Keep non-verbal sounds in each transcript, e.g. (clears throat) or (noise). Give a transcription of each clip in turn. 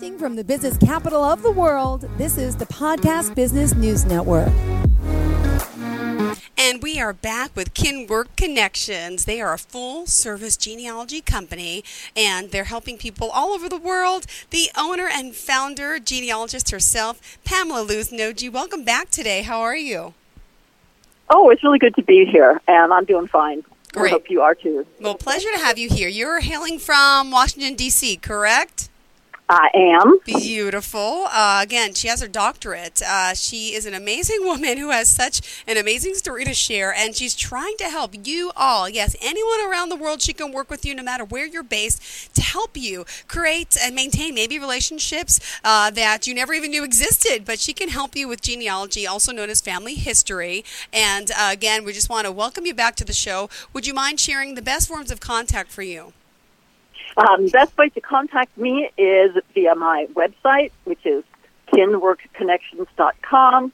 Broadcasting from the business capital of the world, this is the Podcast Business News Network. And we are back with Kinwork Connections. They are a full service genealogy company and they're helping people all over the world. The owner and founder, genealogist herself, Pamela Luz Noji. Welcome back today. How are you? Oh, it's really good to be here, and I'm doing fine. Great. I hope you are too. Well, pleasure to have you here. You're hailing from Washington, D.C., correct? I am. Beautiful. Uh, again, she has her doctorate. Uh, she is an amazing (laughs) woman who has such an amazing story to share, and she's trying to help you all. Yes, anyone around the world, she can work with you no matter where you're based to help you create and maintain maybe relationships uh, that you never even knew existed. But she can help you with genealogy, also known as family history. And uh, again, we just want to welcome you back to the show. Would you mind sharing the best forms of contact for you? Um, best way to contact me is via my website, which is kinworkconnections.com,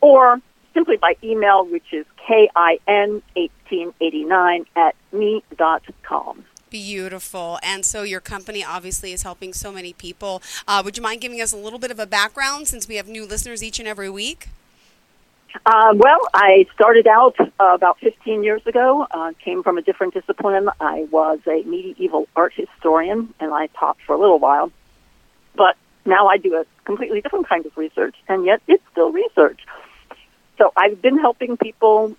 or simply by email, which is kin1889 at me.com. Beautiful. And so your company obviously is helping so many people. Uh, would you mind giving us a little bit of a background since we have new listeners each and every week? Uh, well, I started out uh, about 15 years ago, uh, came from a different discipline. I was a medieval art historian, and I taught for a little while. But now I do a completely different kind of research, and yet it's still research. So I've been helping people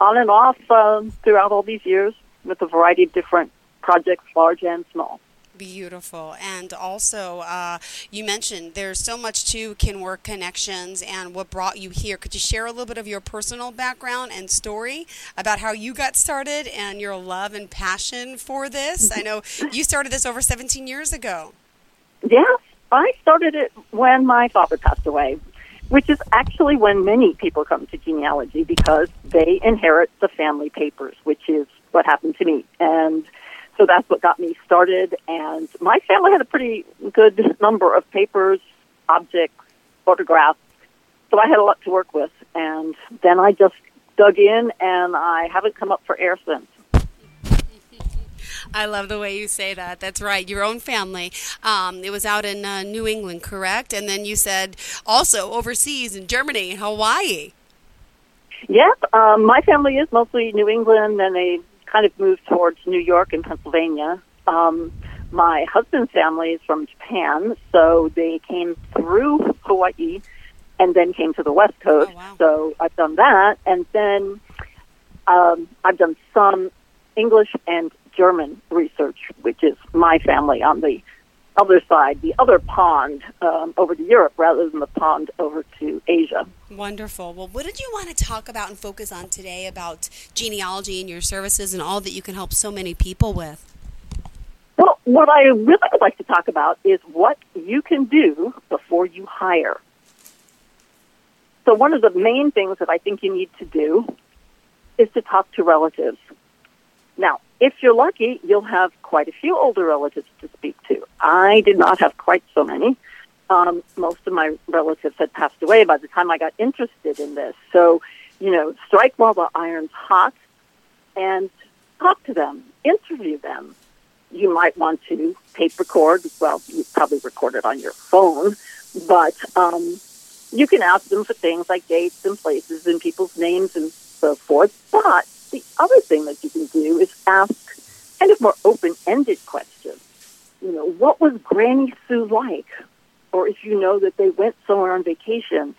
on and off uh, throughout all these years with a variety of different projects, large and small. Beautiful. And also, uh, you mentioned there's so much to Kinwork Connections and what brought you here. Could you share a little bit of your personal background and story about how you got started and your love and passion for this? I know (laughs) you started this over 17 years ago. Yes, I started it when my father passed away, which is actually when many people come to genealogy because they inherit the family papers, which is what happened to me. And so that's what got me started. And my family had a pretty good number of papers, objects, photographs. So I had a lot to work with. And then I just dug in, and I haven't come up for air since. I love the way you say that. That's right. Your own family. Um, it was out in uh, New England, correct? And then you said also overseas in Germany, and Hawaii. Yep. Um, my family is mostly New England, and they kind of moved towards New York and Pennsylvania. Um, my husband's family is from Japan, so they came through Hawaii and then came to the West Coast. Oh, wow. So I've done that, and then um, I've done some English and German research, which is my family on the other side, the other pond um, over to Europe rather than the pond over to Asia. Wonderful. Well, what did you want to talk about and focus on today about genealogy and your services and all that you can help so many people with? Well, what I really would like to talk about is what you can do before you hire. So, one of the main things that I think you need to do is to talk to relatives. Now, if you're lucky, you'll have quite a few older relatives to speak to. I did not have quite so many. Um, most of my relatives had passed away by the time I got interested in this. So, you know, strike while the iron's hot and talk to them, interview them. You might want to tape record. Well, you probably record it on your phone, but um, you can ask them for things like dates and places and people's names and so forth. But the other thing that you can do is ask kind of more open-ended questions. You know, what was Granny Sue like? Or if you know that they went somewhere on vacation,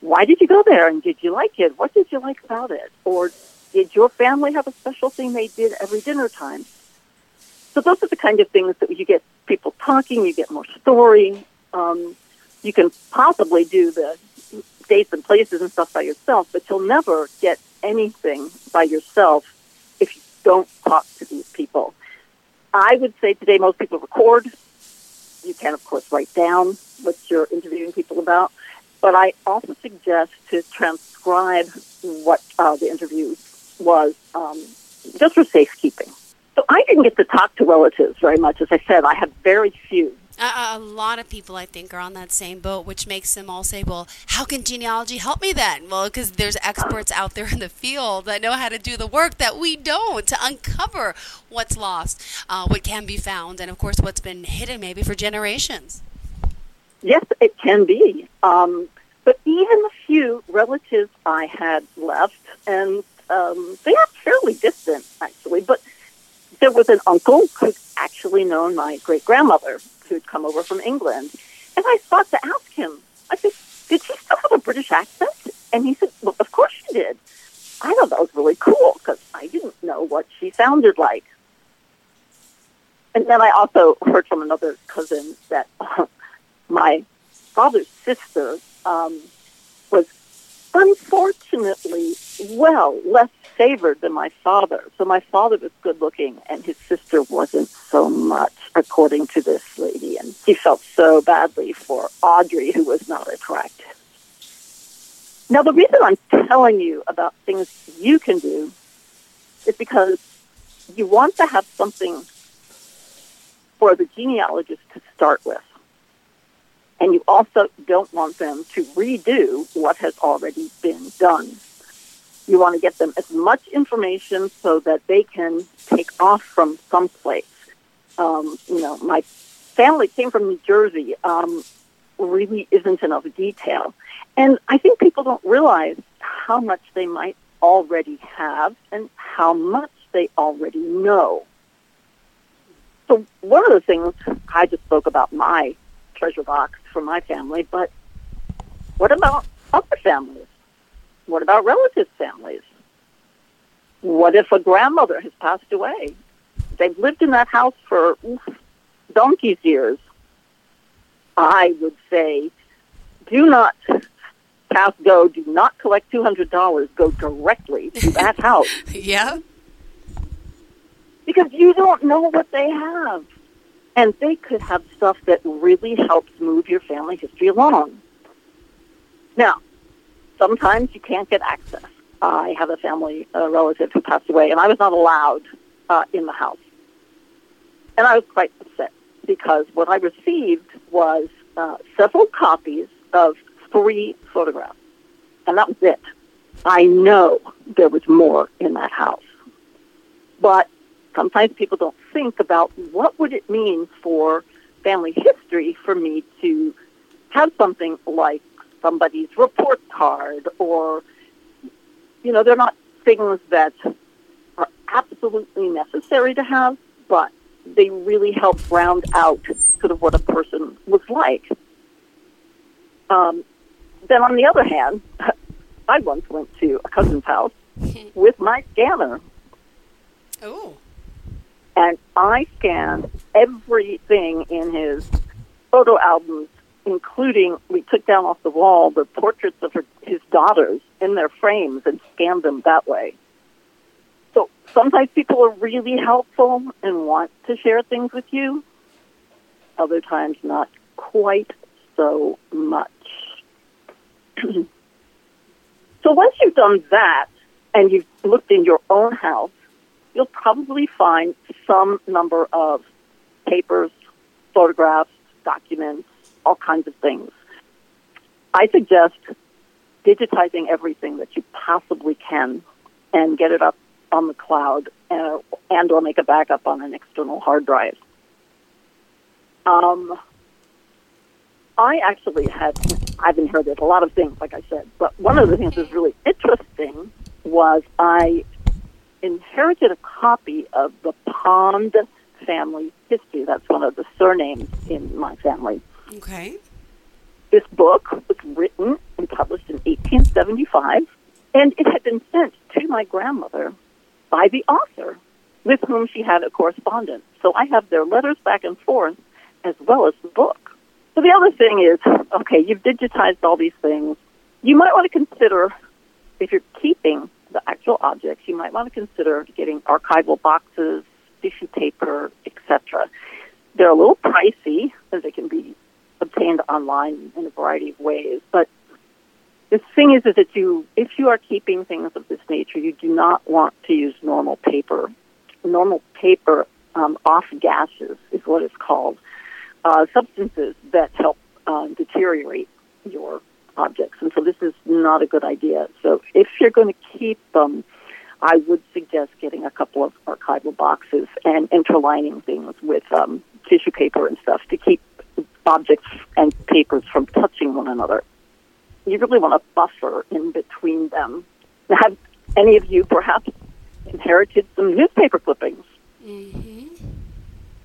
why did you go there and did you like it? What did you like about it? Or did your family have a special thing they did every dinner time? So those are the kind of things that you get people talking, you get more story. Um, you can possibly do the dates and places and stuff by yourself, but you'll never get anything by yourself if you don't talk to these people. I would say today most people record. You can, of course, write down what you're interviewing people about. But I also suggest to transcribe what uh, the interview was um, just for safekeeping. So I didn't get to talk to relatives very much. As I said, I have very few. A, a lot of people, I think, are on that same boat, which makes them all say, "Well, how can genealogy help me then?" Well, because there's experts out there in the field that know how to do the work that we don't to uncover what's lost, uh, what can be found, and of course, what's been hidden maybe for generations. Yes, it can be. Um, but even the few relatives I had left, and um, they are fairly distant, actually, but there was an uncle actually known my great grandmother who'd come over from England. And I thought to ask him, I said, Did she still have a British accent? And he said, Well, of course she did. I thought that was really cool because I didn't know what she sounded like. And then I also heard from another cousin that (laughs) my father's sister um, was unfortunately, well, less favored than my father. So my father was good looking and his sister wasn't so much, according to this lady. And he felt so badly for Audrey, who was not attractive. Now, the reason I'm telling you about things you can do is because you want to have something for the genealogist to start with. And you also don't want them to redo what has already been done. You want to get them as much information so that they can take off from someplace. Um, you know, my family came from New Jersey. Um, really isn't enough detail. And I think people don't realize how much they might already have and how much they already know. So one of the things I just spoke about my treasure box for my family, but what about other families? What about relatives' families? What if a grandmother has passed away? They've lived in that house for oof, donkey's years. I would say do not pass go, do not collect $200, go directly to that (laughs) house. yeah. Because you don't know what they have. And they could have stuff that really helps move your family history along. Now, sometimes you can't get access. I have a family a relative who passed away, and I was not allowed uh, in the house. And I was quite upset because what I received was uh, several copies of three photographs, and that was it. I know there was more in that house, but sometimes people don't think about what would it mean for family history for me to have something like somebody's report card or you know they're not things that are absolutely necessary to have but they really help round out sort of what a person was like um, then on the other hand (laughs) i once went to a cousin's house (laughs) with my scanner Oh. and I scanned everything in his photo albums, including we took down off the wall the portraits of her, his daughters in their frames and scanned them that way. So sometimes people are really helpful and want to share things with you. Other times, not quite so much. (clears throat) so once you've done that and you've looked in your own house, you'll probably find some number of papers, photographs, documents, all kinds of things. I suggest digitizing everything that you possibly can and get it up on the cloud uh, and or make a backup on an external hard drive. Um, I actually had, I've inherited a lot of things, like I said, but one of the things that was really interesting was I inherited a copy of the Pond family history. That's one of the surnames in my family. Okay. This book was written and published in 1875, and it had been sent to my grandmother by the author with whom she had a correspondence. So I have their letters back and forth as well as the book. So the other thing is, okay, you've digitized all these things. You might want to consider, if you're keeping the actual objects, you might want to consider getting archival boxes, tissue paper, etc. They're a little pricey, as they can be obtained online in a variety of ways. But the thing is, is that you, if you are keeping things of this nature, you do not want to use normal paper. Normal paper um, off gases is what it's called. Uh, substances that help uh, deteriorate your objects. And so this is not a good idea. So if you're going to keep them, I would suggest getting a couple of archival boxes and interlining things with um, tissue paper and stuff to keep objects and papers from touching one another. You really want a buffer in between them. Have any of you perhaps inherited some newspaper clippings? hmm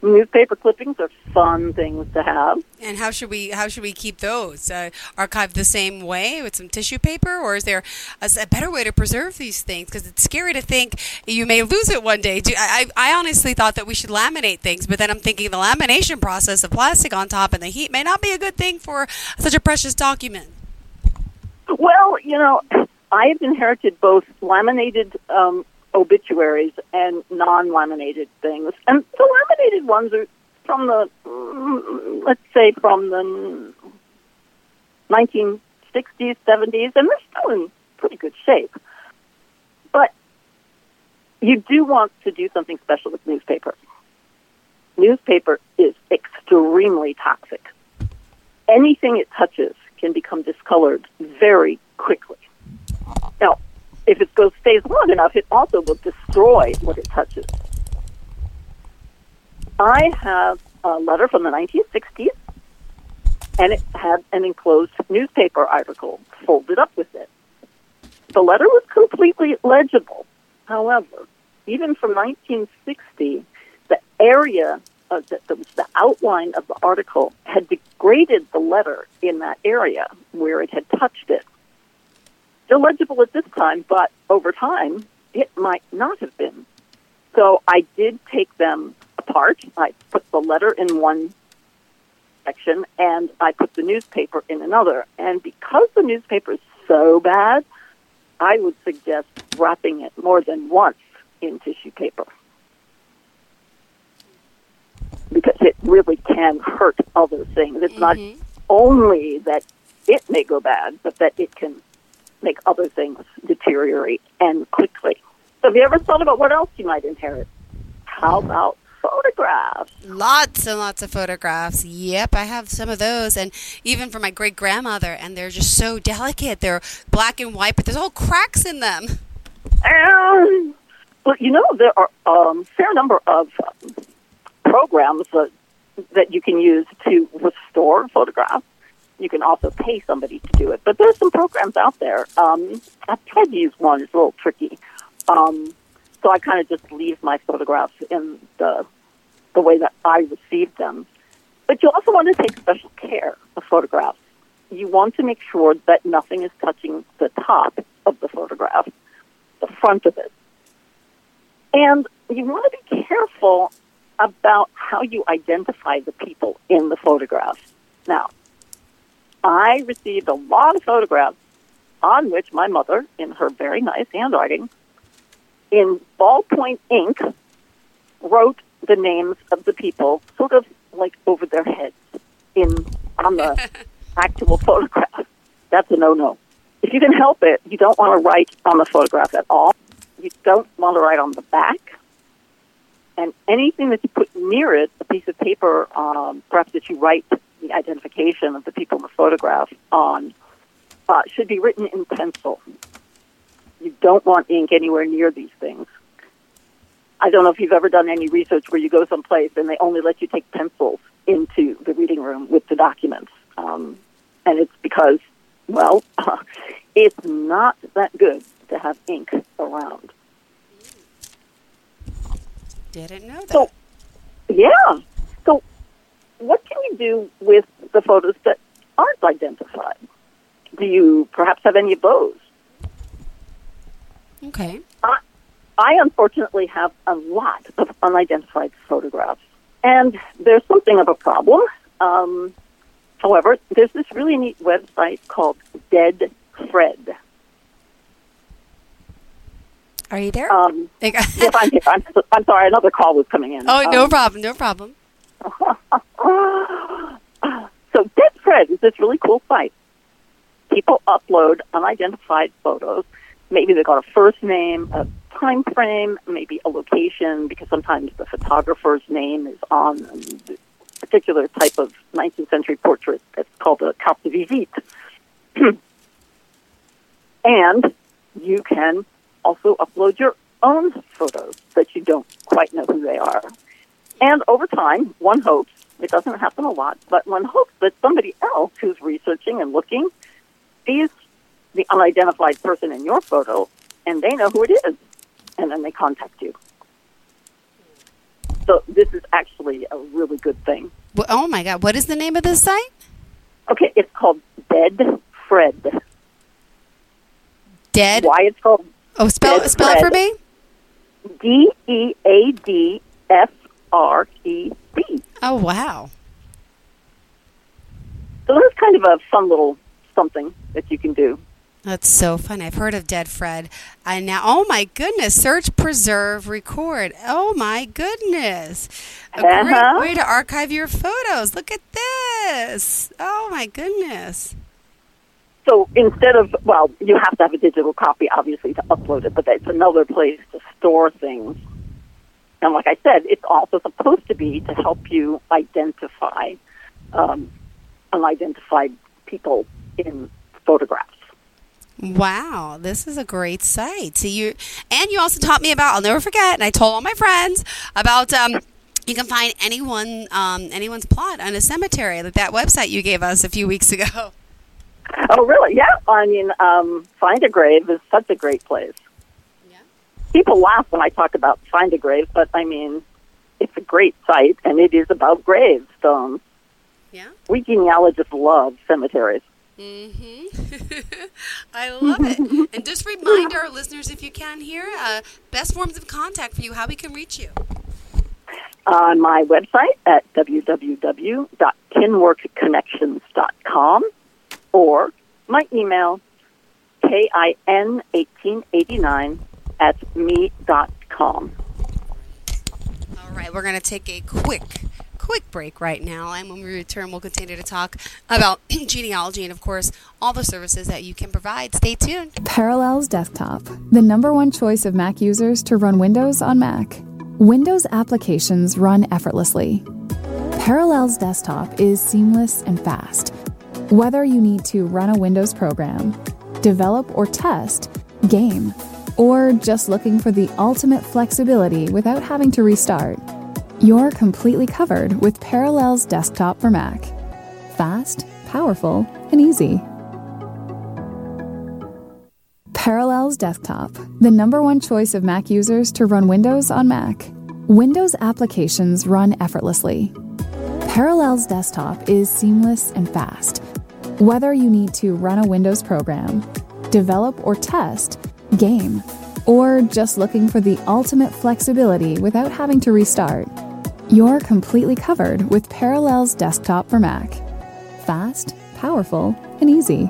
Newspaper clippings are fun things to have. And how should we how should we keep those uh, archived the same way with some tissue paper, or is there a better way to preserve these things? Because it's scary to think you may lose it one day. Do, I, I I honestly thought that we should laminate things, but then I'm thinking the lamination process of plastic on top and the heat may not be a good thing for such a precious document. Well, you know, I have inherited both laminated um, obituaries and non-laminated things, and the laminated ones are from the, mm, let's say, from the 1960s, 70s, and they're still in pretty good shape. But you do want to do something special with newspaper. Newspaper is extremely toxic. Anything it touches can become discolored very quickly. Now, if it goes stays long enough, it also will destroy what it touches. I have a letter from the 1960s, and it had an enclosed newspaper article folded up with it. The letter was completely legible. However, even from 1960, the area the, the, the outline of the article had degraded the letter in that area where it had touched it. Still legible at this time, but over time, it might not have been. So I did take them apart. I put the letter in one section and I put the newspaper in another. And because the newspaper is so bad, I would suggest wrapping it more than once in tissue paper because it really can hurt other things. It's not Mhm. only that it may go bad, but that it can make other things deteriorate and quickly. So have you ever thought about what else you might inherit? How about photographs? Lots and lots of photographs. Yep, I have some of those, and even for my great grandmother, and they're just so delicate. They're black and white, but there's all cracks in them. Um, well, you know, there are a um, fair number of um, programs that, that you can use to restore photographs. You can also pay somebody to do it, but there's some programs out there. Um, I've tried to use one; it's a little tricky. Um, so I kind of just leave my photographs in the the way that I received them. But you also want to take special care of photographs. You want to make sure that nothing is touching the top of the photograph, the front of it. And you want to be careful about how you identify the people in the photograph. Now, I received a lot of photographs on which my mother, in her very nice handwriting, in ballpoint ink, wrote the names of the people sort of like over their heads in on the (laughs) actual photograph. That's a no-no. If you can help it, you don't want to write on the photograph at all. You don't want to write on the back. And anything that you put near it, a piece of paper, um, perhaps that you write the identification of the people in the photograph on, uh, should be written in pencil. You don't want ink anywhere near these things. I don't know if you've ever done any research where you go someplace and they only let you take pencils into the reading room with the documents. Um, and it's because, well, (laughs) it's not that good to have ink around. Didn't know that. So, yeah. So, what can you do with the photos that aren't identified? Do you perhaps have any of those? okay. I unfortunately have a lot of unidentified photographs, and there's something of a problem. Um, however, there's this really neat website called Dead Fred. Are you there? Um, (laughs) yes, I'm here. I'm, I'm sorry, another call was coming in. oh, no Um, problem. No problem. (laughs) so Dead Fred is this really cool site. People upload unidentified photos. Maybe they got a first name, a time frame, maybe a location, because sometimes the photographer's name is on a particular type of 19th century portrait that's called a carte de visite. (clears throat) and you can also upload your own photos that you don't quite know who they are. And over time, one hopes, It doesn't happen a lot, but one hopes that somebody else who's researching and looking sees the unidentified person in your photo and they know who it is, and then they contact you. So this is actually a really good thing. Well, oh my God! What is the name of this site? Okay, it's called Dead Fred. Dead. Why it's called Oh, spell Dead spell it for me. D E A D F R E D. Oh wow. So that's kind of a fun little something that you can do. That's so fun. I've heard of Dead Fred. I now, oh my goodness, search, preserve, record. Oh my goodness. A Uh-huh. great way to archive your photos. Look at this. Oh my goodness. So instead of, well, you have to have a digital copy, obviously, to upload it, but it's another place to store things. And like I said, it's also supposed to be to help you identify um, unidentified people in photographs. Wow, this is a great site. So you and you also taught me about. I'll never forget. And I told all my friends about. Um, you can find anyone, um, anyone's plot on a cemetery, like that website you gave us a few weeks ago. (laughs) Oh, really? Yeah. I mean, um, Find a Grave is such a great place. Yeah. People laugh when I talk about Find a Grave, but I mean, it's a great site, and it is about gravestones. Yeah. We genealogists love cemeteries. Mm-hmm. (laughs) I love it. and just remind our listeners, if you can, here, uh, best forms of contact for you, how we can reach you. on my website at www.kinworkconnections.com or my email, kin1889 at me.com. All right, we're going to take a quick, quick break right now. And when we return, we'll continue to talk about (clears throat) genealogy and, of course, all the services that you can provide. Stay tuned. Parallels Desktop, the number one choice of Mac users to run Windows on Mac. Windows applications run effortlessly. Parallels Desktop is seamless and fast. Whether you need to run a Windows program, develop or test, game, or just looking for the ultimate flexibility without having to restart, you're completely covered with Parallels Desktop for Mac. Fast, powerful, and easy. Parallels Desktop, the number one choice of Mac users to run Windows on Mac. Windows applications run effortlessly. Parallels Desktop is seamless and fast. Whether you need to run a Windows program, develop or test, game, or just looking for the ultimate flexibility without having to restart, you're completely covered with Parallels Desktop for Mac. Fast, powerful, and easy.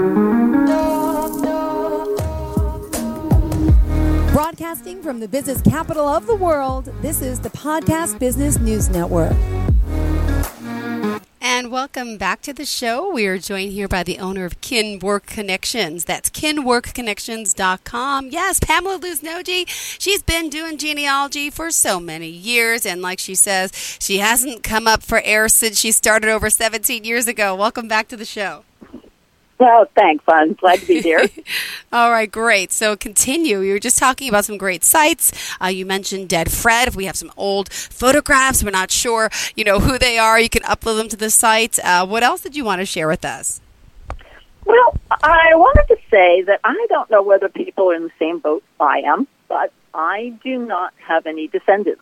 Broadcasting from the business capital of the world, this is the Podcast Business News Network. And welcome back to the show. We are joined here by the owner of Kin Work Connections. That's kinworkconnections.com. Yes, Pamela Luznoji. She's been doing genealogy for so many years. And like she says, she hasn't come up for air since she started over 17 years ago. Welcome back to the show. Well, thanks. I'm glad to be here. (laughs) All right, great. So continue. You were just talking about some great sites. Uh, you mentioned Dead Fred. If we have some old photographs, we're not sure, you know, who they are. You can upload them to the site. Uh, what else did you want to share with us? Well, I wanted to say that I don't know whether people are in the same boat I am, but I do not have any descendants.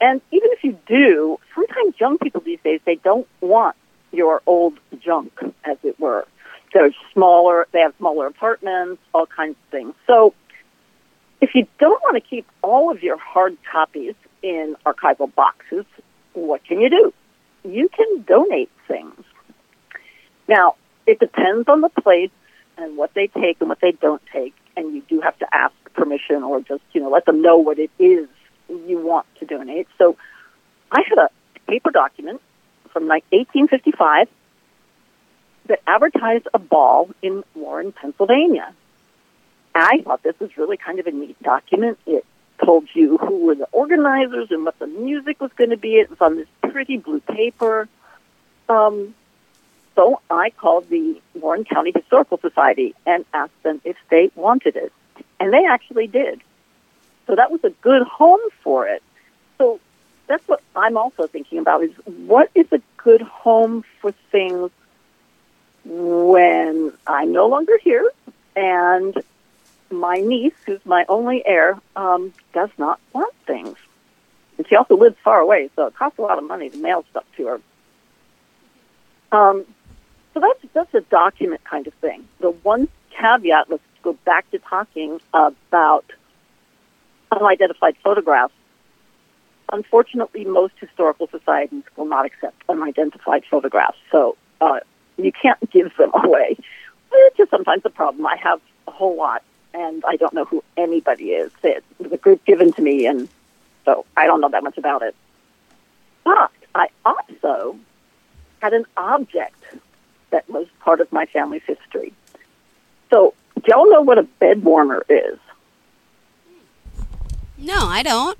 And even if you do, sometimes young people these days, they don't want your old junk, as it were. They're smaller, they have smaller apartments, all kinds of things. So if you don't want to keep all of your hard copies in archival boxes, what can you do? You can donate things. Now, it depends on the place and what they take and what they don't take, and you do have to ask permission or just, you know, let them know what it is you want to donate. So I had a paper document from like 1855 that advertised a ball in Warren, Pennsylvania. I thought this was really kind of a neat document. It told you who were the organizers and what the music was going to be. It was on this pretty blue paper. Um, so I called the Warren County Historical Society and asked them if they wanted it. And they actually did. So that was a good home for it. So that's what I'm also thinking about is what is a good home for things when I'm no longer here and my niece, who's my only heir, um, does not want things. And she also lives far away, so it costs a lot of money to mail stuff to her. Um, so that's that's a document kind of thing. The one caveat, let's go back to talking about unidentified photographs. Unfortunately, most historical societies will not accept unidentified photographs, so uh, you can't (laughs) give them away, which is sometimes a problem. I have a whole lot, and I don't know who anybody is. It was a group given to me, and so I don't know that much about it. But I also had an object that was part of my family's history. So, do y'all know what a bed warmer is? No, I don't.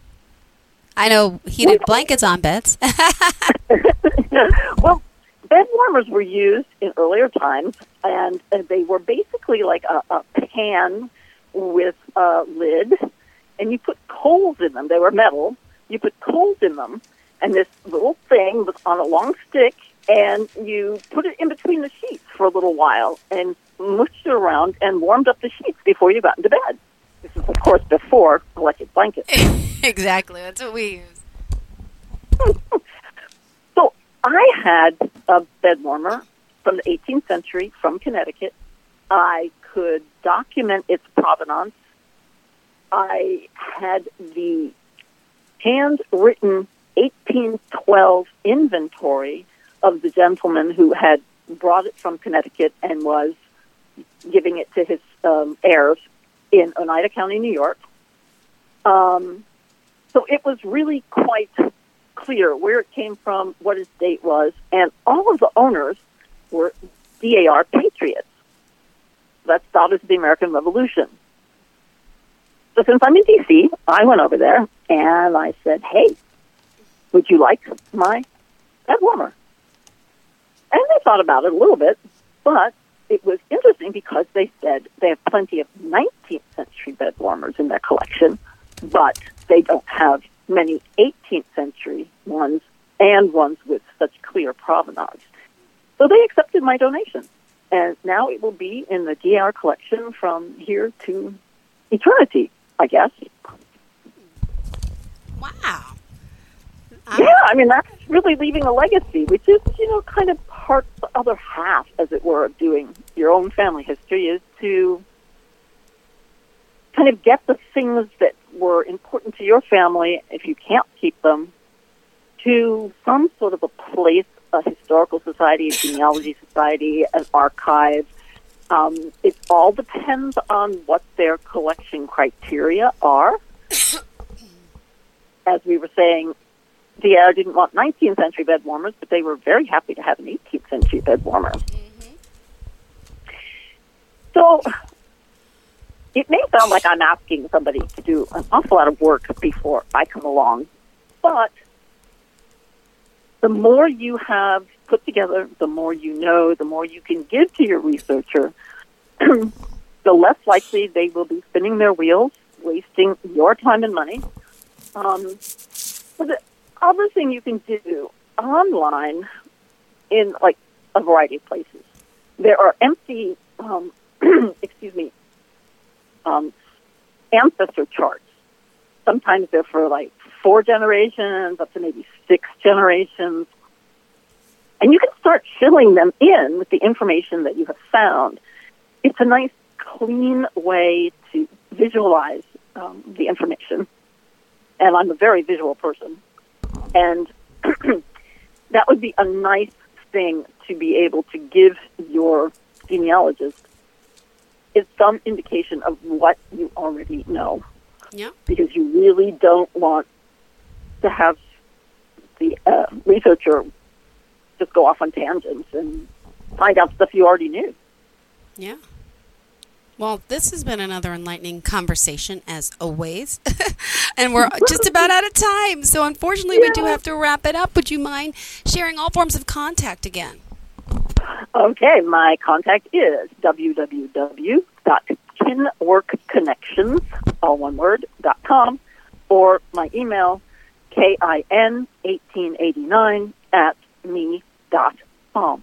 I know heated blankets on beds. (laughs) well, bed warmers were used in earlier times, and, and they were basically like a, a pan with a lid, and you put coals in them. They were metal. You put coals in them, and this little thing was on a long stick, and you put it in between the sheets for a little while and mushed it around and warmed up the sheets before you got into bed. This is, of course, before electric blankets. (laughs) exactly. That's what we use. (laughs) so I had a bed warmer from the 18th century from Connecticut. I could document its provenance. I had the handwritten 1812 inventory of the gentleman who had brought it from Connecticut and was giving it to his um, heirs in Oneida County, New York. Um, so it was really quite clear where it came from, what its date was, and all of the owners were DAR patriots. That's Daughters of the American Revolution. So since I'm in D.C., I went over there and I said, hey, would you like my bed warmer? And they thought about it a little bit, but it was interesting because they said they have plenty of 19th century bed warmers in their collection, but they don't have many 18th century ones and ones with such clear provenance. So they accepted my donation. And now it will be in the DAR collection from here to eternity, I guess. Wow. Yeah, I mean that's really leaving a legacy, which is you know kind of part the other half, as it were, of doing your own family history is to kind of get the things that were important to your family, if you can't keep them, to some sort of a place, a historical society, a genealogy (laughs) society, an archive. Um, it all depends on what their collection criteria are. (coughs) As we were saying, DAR didn't want 19th century bed warmers, but they were very happy to have an 18th century bed warmer. Mm-hmm. So it may sound like I'm asking somebody to do an awful lot of work before I come along, but the more you have put together, the more you know, the more you can give to your researcher, (clears throat) the less likely they will be spinning their wheels, wasting your time and money. Um, other thing you can do online in like a variety of places, there are empty, um, (clears throat) excuse me, um, ancestor charts. Sometimes they're for like four generations, up to maybe six generations. And you can start filling them in with the information that you have found. It's a nice, clean way to visualize um, the information. And I'm a very visual person. And (clears throat) that would be a nice thing to be able to give your genealogist is some indication of what you already know. Yeah. Because you really don't want to have the uh, research or just go off on tangents and find out stuff you already knew. Yeah. Well, this has been another enlightening conversation, as always. (laughs) and we're just about out of time. So, unfortunately, we do have to wrap it up. Would you mind sharing all forms of contact again? Okay, my contact is www.kinworkconnections, all one word, dot com, or my email, kin1889 at me dot com.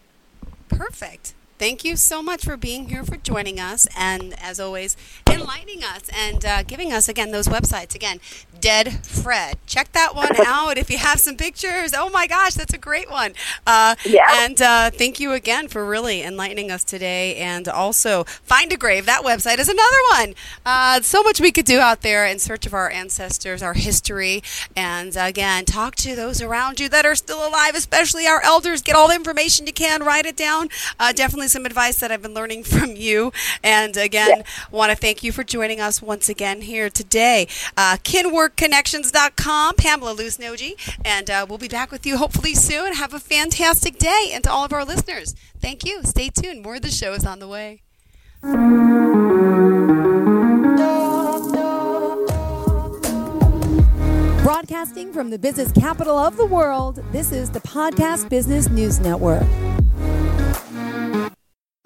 Perfect. Thank you so much for being here, for joining us, and as always, enlightening us and uh, giving us again those websites. Again, Dead Fred. Check that one (laughs) out if you have some pictures. Oh my gosh, that's a great one. Uh, Yeah. And uh, thank you again for really enlightening us today. And also, Find a Grave. That website is another one. Uh, so much we could do out there in search of our ancestors, our history, and again, talk to those around you that are still alive, especially our elders. Get all the information you can, write it down. Uh, definitely some advice that I've been learning (laughs) from you. And again, want to thank you for joining us once again here today. Uh, KinWorkConnections.com, Pamela Lusnoji, and uh, we'll be back with you hopefully soon. Have a fantastic day. And to all of our listeners, thank you. Stay tuned. More of the show is on the way. Broadcasting from the business capital of the world, this is the Podcast Business News Network.